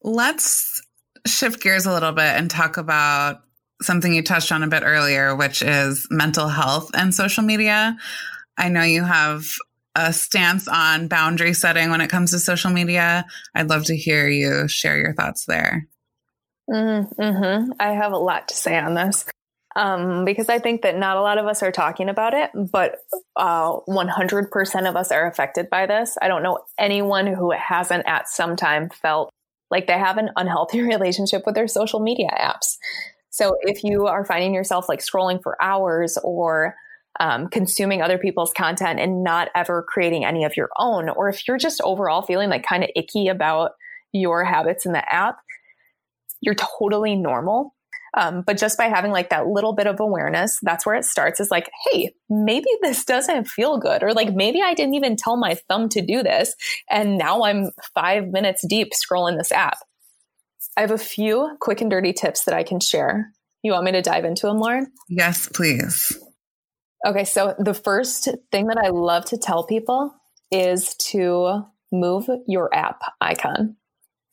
Let's shift gears a little bit and talk about something you touched on a bit earlier, which is mental health and social media. I know you have a stance on boundary setting when it comes to social media. I'd love to hear you share your thoughts there. Mm-hmm. I have a lot to say on this um, because I think that not a lot of us are talking about it, but uh, 100% of us are affected by this. I don't know anyone who hasn't at some time felt like they have an unhealthy relationship with their social media apps. So if you are finding yourself like scrolling for hours or um, consuming other people's content and not ever creating any of your own, or if you're just overall feeling like kind of icky about your habits in the app, you're totally normal. Um, but just by having like that little bit of awareness, that's where it starts is like, hey, maybe this doesn't feel good. Or like, maybe I didn't even tell my thumb to do this. And now I'm five minutes deep scrolling this app. I have a few quick and dirty tips that I can share. You want me to dive into them, Lauren? Yes, please. Okay, so the first thing that I love to tell people is to move your app icon.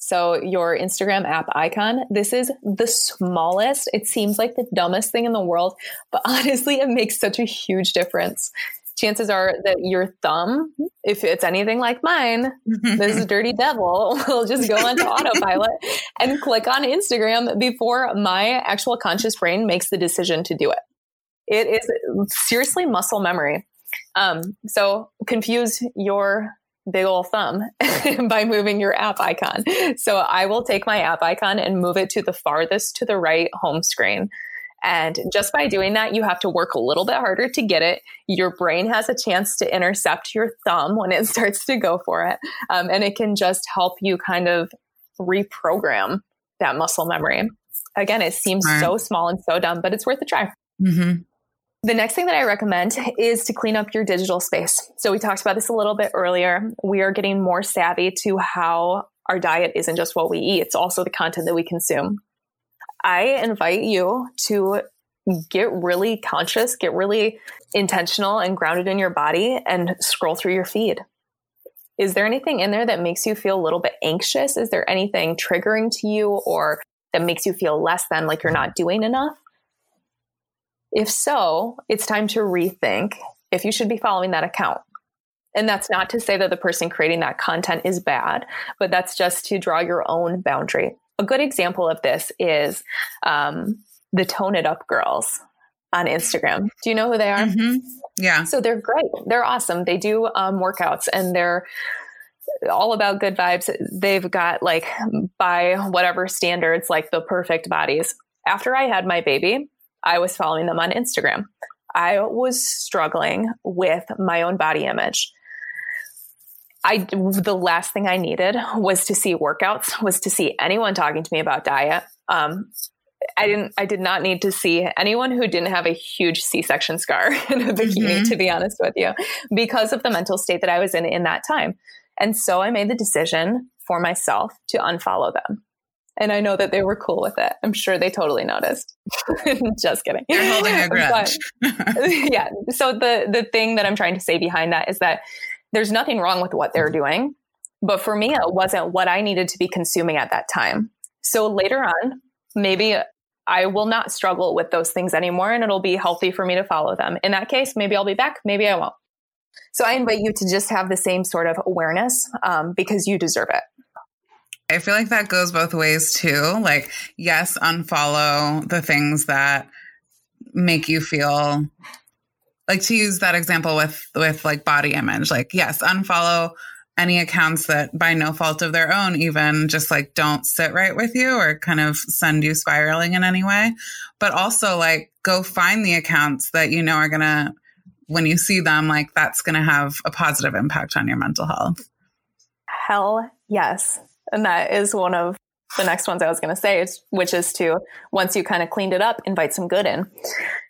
So, your Instagram app icon, this is the smallest. It seems like the dumbest thing in the world, but honestly, it makes such a huge difference. Chances are that your thumb, if it's anything like mine, this dirty devil will just go onto autopilot and click on Instagram before my actual conscious brain makes the decision to do it. It is seriously muscle memory. Um, so confuse your big old thumb by moving your app icon. So I will take my app icon and move it to the farthest to the right home screen. And just by doing that, you have to work a little bit harder to get it. Your brain has a chance to intercept your thumb when it starts to go for it. Um, and it can just help you kind of reprogram that muscle memory. Again, it seems right. so small and so dumb, but it's worth a try. Mm-hmm. The next thing that I recommend is to clean up your digital space. So, we talked about this a little bit earlier. We are getting more savvy to how our diet isn't just what we eat, it's also the content that we consume. I invite you to get really conscious, get really intentional and grounded in your body and scroll through your feed. Is there anything in there that makes you feel a little bit anxious? Is there anything triggering to you or that makes you feel less than like you're not doing enough? If so, it's time to rethink if you should be following that account. And that's not to say that the person creating that content is bad, but that's just to draw your own boundary. A good example of this is um, the Tone It Up girls on Instagram. Do you know who they are? Mm-hmm. Yeah. So they're great. They're awesome. They do um, workouts and they're all about good vibes. They've got like, by whatever standards, like the perfect bodies. After I had my baby, I was following them on Instagram. I was struggling with my own body image. I the last thing I needed was to see workouts, was to see anyone talking to me about diet. Um, I didn't. I did not need to see anyone who didn't have a huge C-section scar in a bikini. Mm-hmm. To be honest with you, because of the mental state that I was in in that time, and so I made the decision for myself to unfollow them. And I know that they were cool with it. I'm sure they totally noticed. Just kidding. You're holding a grudge. Yeah. So the the thing that I'm trying to say behind that is that there's nothing wrong with what they're doing. But for me, it wasn't what I needed to be consuming at that time. So later on, maybe I will not struggle with those things anymore and it'll be healthy for me to follow them. In that case, maybe I'll be back, maybe I won't. So I invite you to just have the same sort of awareness um, because you deserve it. I feel like that goes both ways too. Like, yes, unfollow the things that make you feel like to use that example with with like body image like yes unfollow any accounts that by no fault of their own even just like don't sit right with you or kind of send you spiraling in any way. But also like go find the accounts that you know are going to when you see them like that's going to have a positive impact on your mental health. Hell yes and that is one of the next ones I was going to say, which is to once you kind of cleaned it up, invite some good in.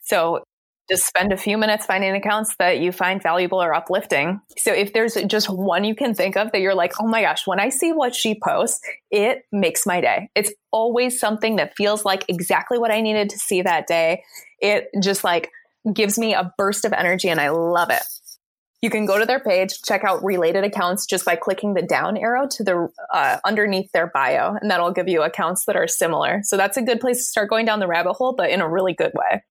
So just spend a few minutes finding accounts that you find valuable or uplifting. So if there's just one you can think of that you're like, oh my gosh, when I see what she posts, it makes my day. It's always something that feels like exactly what I needed to see that day. It just like gives me a burst of energy and I love it. You can go to their page, check out related accounts just by clicking the down arrow to the uh, underneath their bio, and that'll give you accounts that are similar. So that's a good place to start going down the rabbit hole, but in a really good way.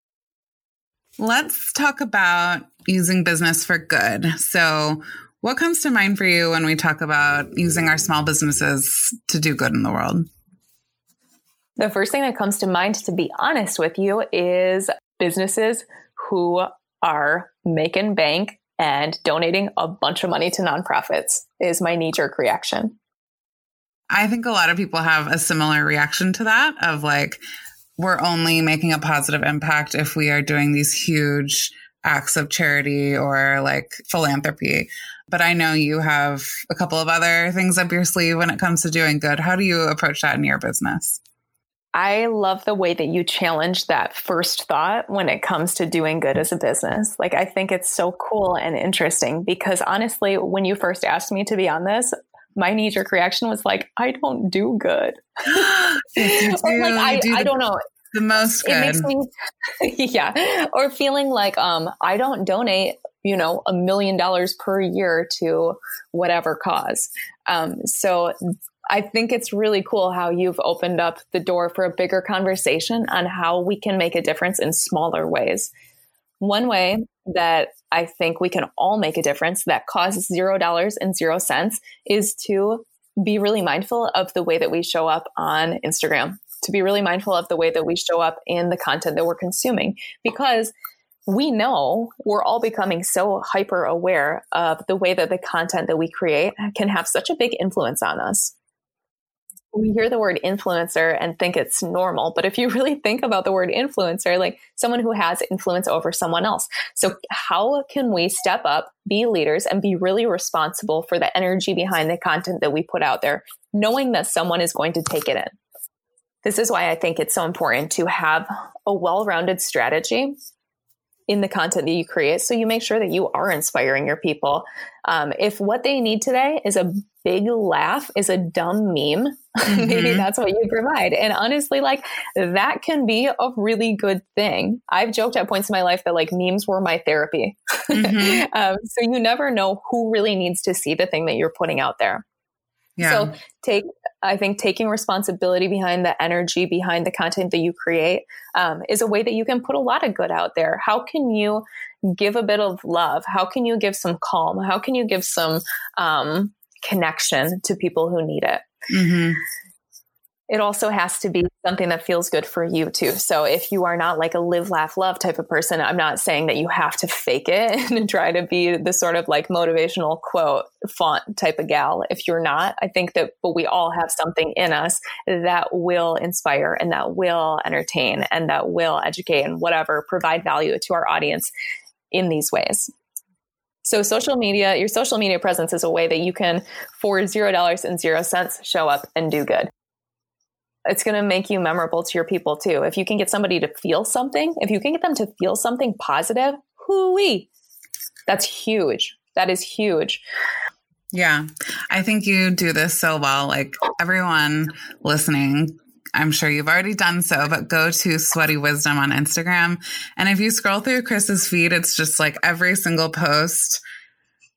Let's talk about using business for good. So, what comes to mind for you when we talk about using our small businesses to do good in the world? The first thing that comes to mind, to be honest with you, is businesses who are making bank and donating a bunch of money to nonprofits is my knee jerk reaction. I think a lot of people have a similar reaction to that of like, we're only making a positive impact if we are doing these huge acts of charity or like philanthropy. But I know you have a couple of other things up your sleeve when it comes to doing good. How do you approach that in your business? I love the way that you challenge that first thought when it comes to doing good as a business. Like, I think it's so cool and interesting because honestly, when you first asked me to be on this, my knee jerk reaction was like, I don't do good. do. like, I, do I don't know. The most good. It makes me, yeah. Or feeling like um, I don't donate, you know, a million dollars per year to whatever cause. Um, so I think it's really cool how you've opened up the door for a bigger conversation on how we can make a difference in smaller ways. One way that I think we can all make a difference that costs zero dollars and zero cents is to be really mindful of the way that we show up on Instagram, to be really mindful of the way that we show up in the content that we're consuming, because we know we're all becoming so hyper aware of the way that the content that we create can have such a big influence on us we hear the word influencer and think it's normal. But if you really think about the word influencer, like someone who has influence over someone else. So how can we step up, be leaders and be really responsible for the energy behind the content that we put out there, knowing that someone is going to take it in? This is why I think it's so important to have a well-rounded strategy in the content that you create so you make sure that you are inspiring your people um, if what they need today is a big laugh is a dumb meme mm-hmm. maybe that's what you provide and honestly like that can be a really good thing i've joked at points in my life that like memes were my therapy mm-hmm. um, so you never know who really needs to see the thing that you're putting out there yeah. So take, I think taking responsibility behind the energy behind the content that you create um, is a way that you can put a lot of good out there. How can you give a bit of love? How can you give some calm? How can you give some um, connection to people who need it? Mm-hmm it also has to be something that feels good for you too. So if you are not like a live, laugh, love type of person, I'm not saying that you have to fake it and try to be the sort of like motivational quote font type of gal. If you're not, I think that, but we all have something in us that will inspire and that will entertain and that will educate and whatever, provide value to our audience in these ways. So social media, your social media presence is a way that you can, for zero dollars and zero cents, show up and do good it's going to make you memorable to your people too. If you can get somebody to feel something, if you can get them to feel something positive, hooey, that's huge. That is huge. Yeah. I think you do this so well. Like everyone listening, I'm sure you've already done so, but go to Sweaty Wisdom on Instagram. And if you scroll through Chris's feed, it's just like every single post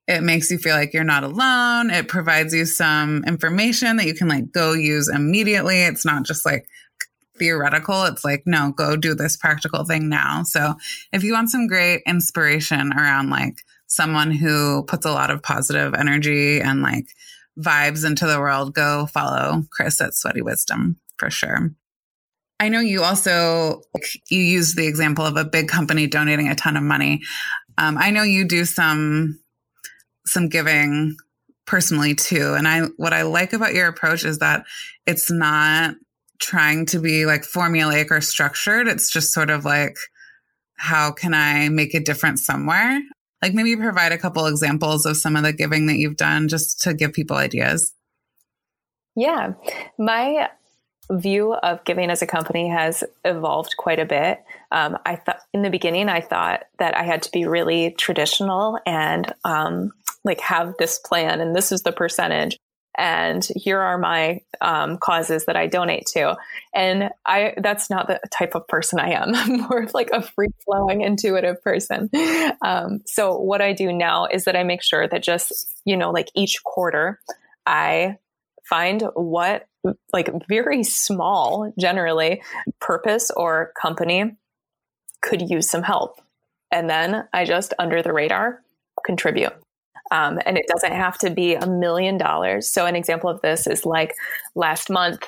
it makes you feel like you're not alone. It provides you some information that you can like go use immediately. It's not just like theoretical. It's like, no, go do this practical thing now. So if you want some great inspiration around like someone who puts a lot of positive energy and like vibes into the world, go follow Chris at Sweaty Wisdom for sure. I know you also you use the example of a big company donating a ton of money. Um, I know you do some some giving personally too. And I, what I like about your approach is that it's not trying to be like formulaic or structured. It's just sort of like, how can I make a difference somewhere? Like maybe provide a couple examples of some of the giving that you've done just to give people ideas. Yeah. My view of giving as a company has evolved quite a bit. Um, I thought in the beginning, I thought that I had to be really traditional and um, like have this plan and this is the percentage and here are my um, causes that I donate to. And I that's not the type of person I am. I'm more of like a free flowing, intuitive person. Um, so what I do now is that I make sure that just you know like each quarter I find what like very small generally purpose or company could use some help and then I just under the radar contribute. Um, and it doesn't have to be a million dollars. So, an example of this is like last month,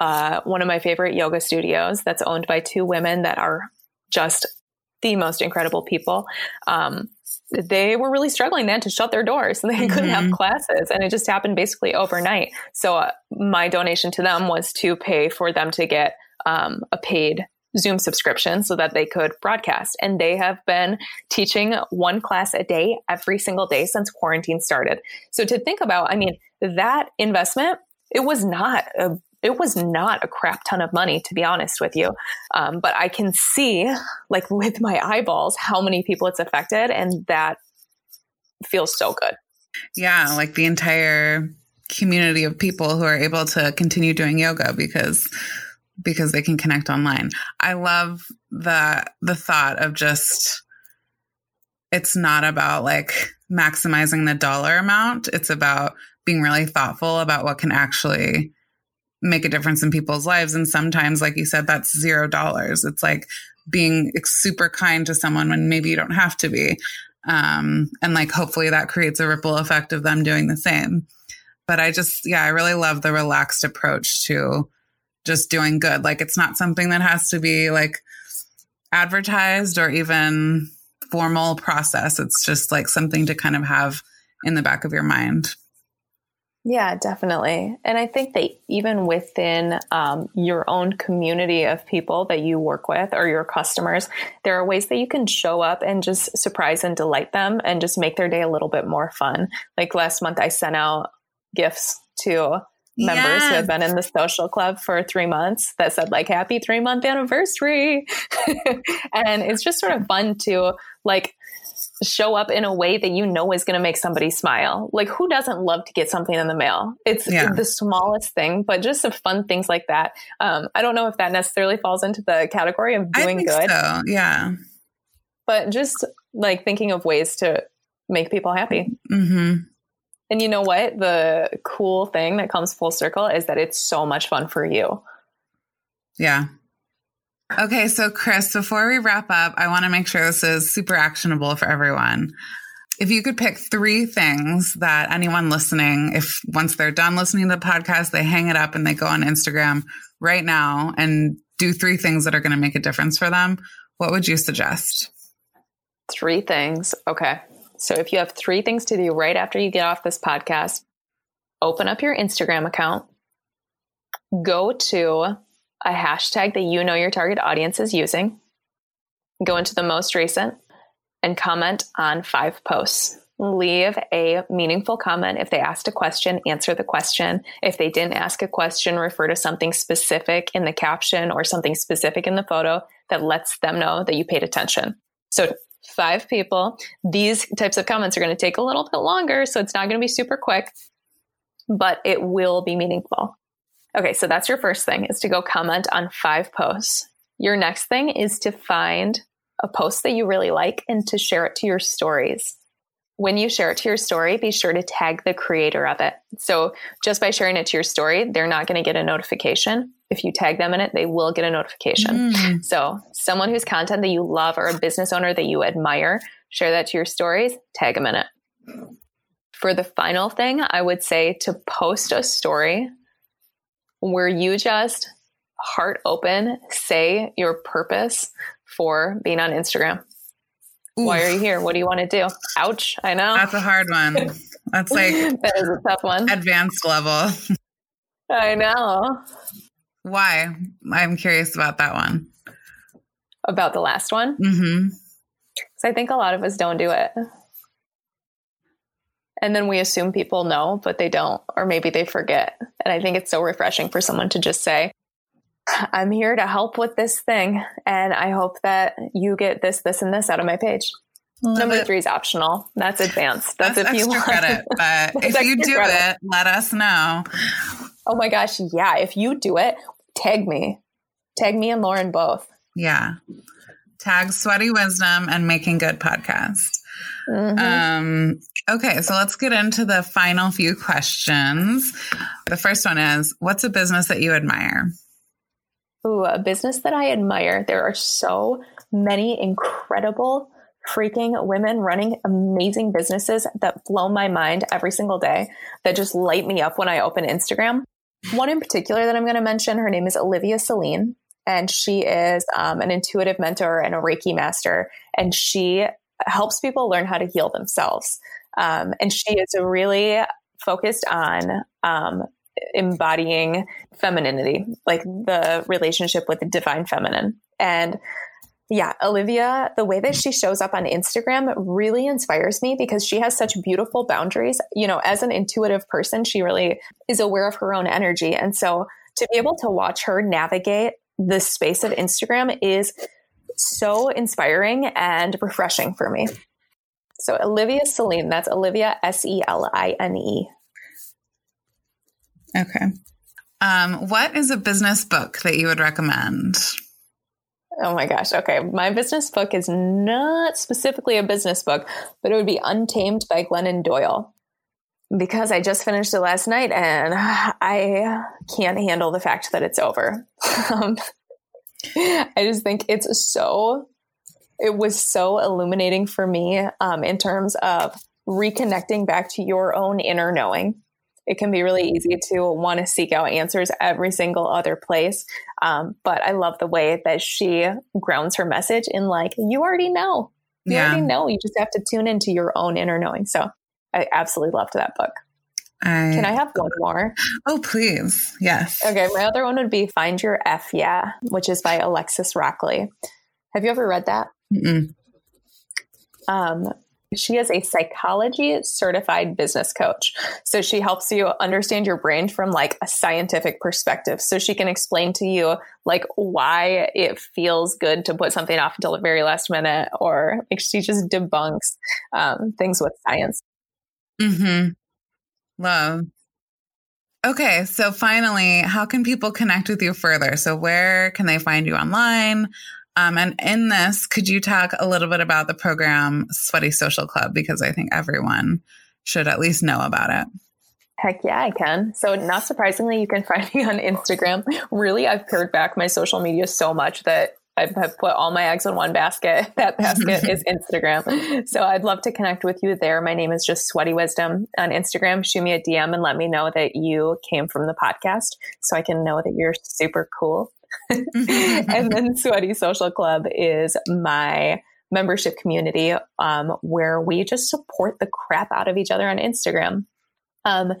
uh, one of my favorite yoga studios that's owned by two women that are just the most incredible people. Um, they were really struggling then to shut their doors. and they mm-hmm. couldn't have mm-hmm. classes. And it just happened basically overnight. So, uh, my donation to them was to pay for them to get um, a paid Zoom subscription so that they could broadcast. And they have been teaching one class a day every single day since quarantine started. So to think about, I mean, that investment, it was not a it was not a crap ton of money, to be honest with you. Um, but I can see, like with my eyeballs, how many people it's affected, and that feels so good. Yeah, like the entire community of people who are able to continue doing yoga because because they can connect online. I love the the thought of just it's not about like maximizing the dollar amount. It's about being really thoughtful about what can actually make a difference in people's lives. And sometimes, like you said, that's zero dollars. It's like being super kind to someone when maybe you don't have to be. Um, and like hopefully that creates a ripple effect of them doing the same. But I just, yeah, I really love the relaxed approach to just doing good. Like it's not something that has to be like advertised or even formal process. It's just like something to kind of have in the back of your mind. Yeah, definitely. And I think that even within um, your own community of people that you work with or your customers, there are ways that you can show up and just surprise and delight them and just make their day a little bit more fun. Like last month, I sent out gifts to members yes. who had been in the social club for three months that said like happy three month anniversary and it's just sort of fun to like show up in a way that you know is going to make somebody smile. Like, who doesn't love to get something in the mail? It's yeah. the smallest thing, but just some fun things like that. Um, I don't know if that necessarily falls into the category of doing good. So. Yeah. But just like thinking of ways to make people happy. Mm-hmm. And you know what? The cool thing that comes full circle is that it's so much fun for you. Yeah. Okay, so Chris, before we wrap up, I want to make sure this is super actionable for everyone. If you could pick three things that anyone listening, if once they're done listening to the podcast, they hang it up and they go on Instagram right now and do three things that are going to make a difference for them, what would you suggest? Three things. Okay. So if you have three things to do right after you get off this podcast, open up your Instagram account, go to a hashtag that you know your target audience is using, go into the most recent, and comment on five posts. Leave a meaningful comment. If they asked a question, answer the question. If they didn't ask a question, refer to something specific in the caption or something specific in the photo that lets them know that you paid attention. So, five people. These types of comments are going to take a little bit longer, so it's not going to be super quick, but it will be meaningful. Okay, so that's your first thing is to go comment on five posts. Your next thing is to find a post that you really like and to share it to your stories. When you share it to your story, be sure to tag the creator of it. So just by sharing it to your story, they're not going to get a notification. If you tag them in it, they will get a notification. Mm. So someone whose content that you love or a business owner that you admire, share that to your stories, tag them in it. For the final thing, I would say to post a story where you just heart open say your purpose for being on Instagram. Oof. Why are you here? What do you want to do? Ouch. I know. That's a hard one. That's like that is a tough one. Advanced level. I know. Why? I'm curious about that one. About the last one? Mm-hmm. Because I think a lot of us don't do it. And then we assume people know, but they don't, or maybe they forget. And I think it's so refreshing for someone to just say, I'm here to help with this thing. And I hope that you get this, this, and this out of my page. Love Number it. three is optional. That's advanced. That's, That's if you want. credit. But if you do credit. it, let us know. Oh my gosh. Yeah. If you do it, tag me. Tag me and Lauren both. Yeah. Tag Sweaty Wisdom and Making Good podcast. Mm-hmm. Um, okay, so let's get into the final few questions. The first one is What's a business that you admire? Ooh, a business that I admire. There are so many incredible freaking women running amazing businesses that blow my mind every single day, that just light me up when I open Instagram. One in particular that I'm going to mention, her name is Olivia Seline, and she is um, an intuitive mentor and a Reiki master. And she helps people learn how to heal themselves. Um, and she is really focused on um, embodying femininity, like the relationship with the divine feminine. And yeah, Olivia, the way that she shows up on Instagram really inspires me because she has such beautiful boundaries. You know, as an intuitive person, she really is aware of her own energy. And so to be able to watch her navigate the space of Instagram is so inspiring and refreshing for me. So Olivia Seline, that's Olivia S E L I N E. Okay. Um, what is a business book that you would recommend? Oh my gosh. Okay. My business book is not specifically a business book, but it would be Untamed by Glennon Doyle because I just finished it last night and I can't handle the fact that it's over. um, I just think it's so, it was so illuminating for me um, in terms of reconnecting back to your own inner knowing. It can be really easy to want to seek out answers every single other place. Um, but I love the way that she grounds her message in like, you already know. You yeah. already know. You just have to tune into your own inner knowing. So I absolutely loved that book. I, Can I have one more? Oh, please. Yes. Okay. My other one would be Find Your F Yeah, which is by Alexis Rockley. Have you ever read that? Mm-mm. Um, she is a psychology certified business coach. So she helps you understand your brain from like a scientific perspective. So she can explain to you like why it feels good to put something off until the very last minute, or like she just debunks um, things with science. Hmm. Love. Okay, so finally, how can people connect with you further? So where can they find you online? Um, and in this, could you talk a little bit about the program Sweaty Social Club? Because I think everyone should at least know about it. Heck yeah, I can. So, not surprisingly, you can find me on Instagram. Really, I've pared back my social media so much that I've put all my eggs in one basket. That basket is Instagram. So I'd love to connect with you there. My name is just Sweaty Wisdom on Instagram. Shoot me a DM and let me know that you came from the podcast so I can know that you're super cool. and then Sweaty Social Club is my membership community um, where we just support the crap out of each other on Instagram. Um,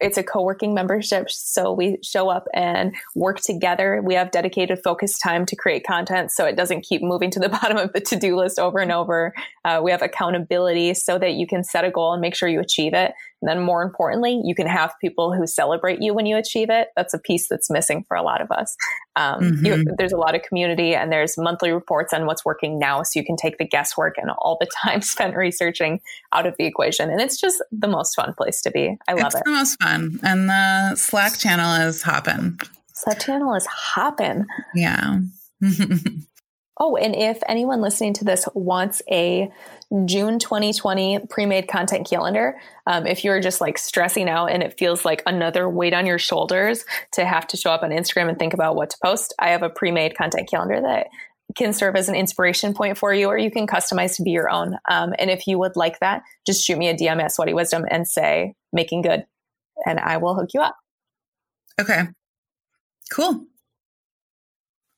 it's a co-working membership, so we show up and work together. We have dedicated focused time to create content, so it doesn't keep moving to the bottom of the to-do list over and over. Uh, we have accountability so that you can set a goal and make sure you achieve it. And then more importantly, you can have people who celebrate you when you achieve it. That's a piece that's missing for a lot of us. Um, mm-hmm. you, there's a lot of community and there's monthly reports on what's working now. So you can take the guesswork and all the time spent researching out of the equation. And it's just the most fun place to be. I love it. it's it. the most fun. And the Slack channel is hopping. Slack channel is hopping. Yeah. Oh, and if anyone listening to this wants a June 2020 pre made content calendar, um, if you're just like stressing out and it feels like another weight on your shoulders to have to show up on Instagram and think about what to post, I have a pre made content calendar that can serve as an inspiration point for you, or you can customize to be your own. Um, and if you would like that, just shoot me a DM at Sweaty Wisdom and say, making good, and I will hook you up. Okay. Cool.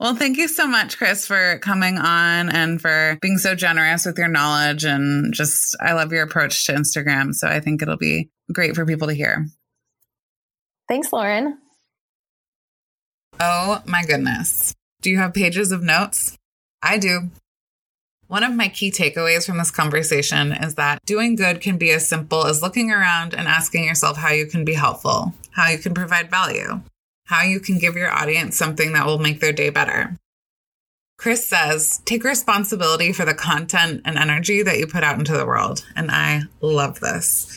Well, thank you so much, Chris, for coming on and for being so generous with your knowledge. And just, I love your approach to Instagram. So I think it'll be great for people to hear. Thanks, Lauren. Oh my goodness. Do you have pages of notes? I do. One of my key takeaways from this conversation is that doing good can be as simple as looking around and asking yourself how you can be helpful, how you can provide value how you can give your audience something that will make their day better. Chris says, take responsibility for the content and energy that you put out into the world. And I love this.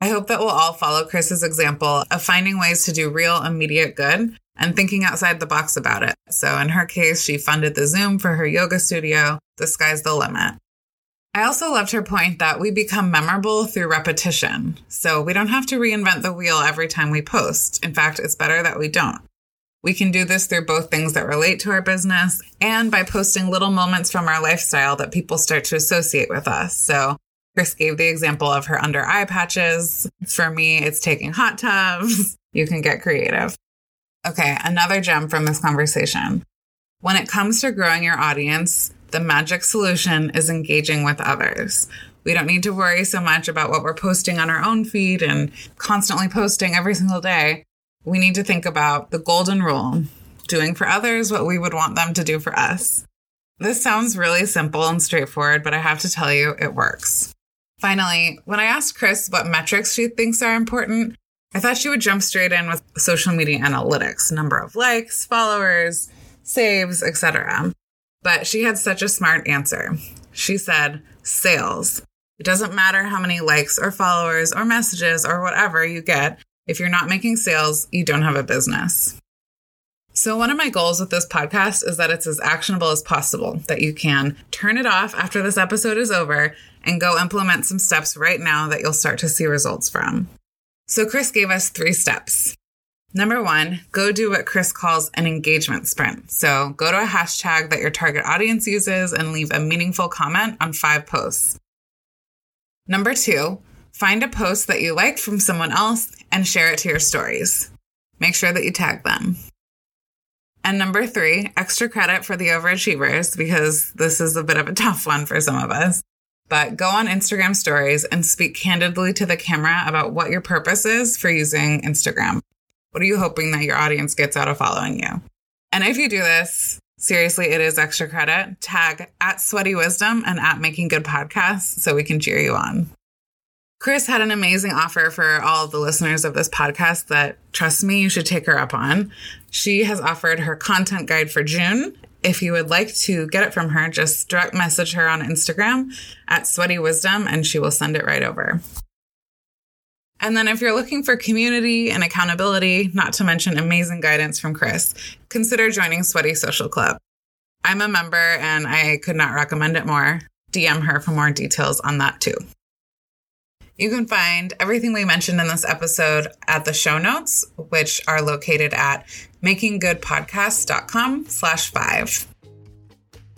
I hope that we'll all follow Chris's example of finding ways to do real immediate good and thinking outside the box about it. So in her case, she funded the Zoom for her yoga studio. The sky's the limit. I also loved her point that we become memorable through repetition. So we don't have to reinvent the wheel every time we post. In fact, it's better that we don't. We can do this through both things that relate to our business and by posting little moments from our lifestyle that people start to associate with us. So Chris gave the example of her under eye patches. For me, it's taking hot tubs. You can get creative. Okay, another gem from this conversation. When it comes to growing your audience, the magic solution is engaging with others. We don't need to worry so much about what we're posting on our own feed and constantly posting every single day. We need to think about the golden rule doing for others what we would want them to do for us. This sounds really simple and straightforward, but I have to tell you, it works. Finally, when I asked Chris what metrics she thinks are important, I thought she would jump straight in with social media analytics, number of likes, followers, saves, etc. But she had such a smart answer. She said, sales. It doesn't matter how many likes or followers or messages or whatever you get. If you're not making sales, you don't have a business. So, one of my goals with this podcast is that it's as actionable as possible, that you can turn it off after this episode is over and go implement some steps right now that you'll start to see results from. So, Chris gave us three steps. Number one, go do what Chris calls an engagement sprint. So, go to a hashtag that your target audience uses and leave a meaningful comment on five posts. Number two, find a post that you liked from someone else and share it to your stories. Make sure that you tag them. And number three, extra credit for the overachievers because this is a bit of a tough one for some of us. But go on Instagram stories and speak candidly to the camera about what your purpose is for using Instagram. What are you hoping that your audience gets out of following you? And if you do this, seriously, it is extra credit. Tag at Sweaty Wisdom and at Making Good Podcasts so we can cheer you on. Chris had an amazing offer for all of the listeners of this podcast that, trust me, you should take her up on. She has offered her content guide for June. If you would like to get it from her, just direct message her on Instagram at Sweaty Wisdom and she will send it right over. And then if you're looking for community and accountability, not to mention amazing guidance from Chris, consider joining Sweaty Social Club. I'm a member and I could not recommend it more. DM her for more details on that too. You can find everything we mentioned in this episode at the show notes, which are located at makinggoodpodcast.com slash five.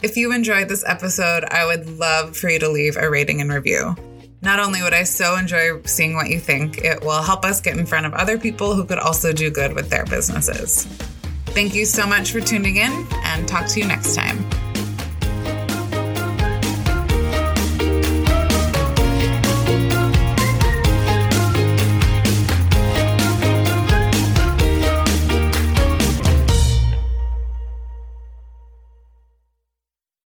If you enjoyed this episode, I would love for you to leave a rating and review. Not only would I so enjoy seeing what you think, it will help us get in front of other people who could also do good with their businesses. Thank you so much for tuning in and talk to you next time.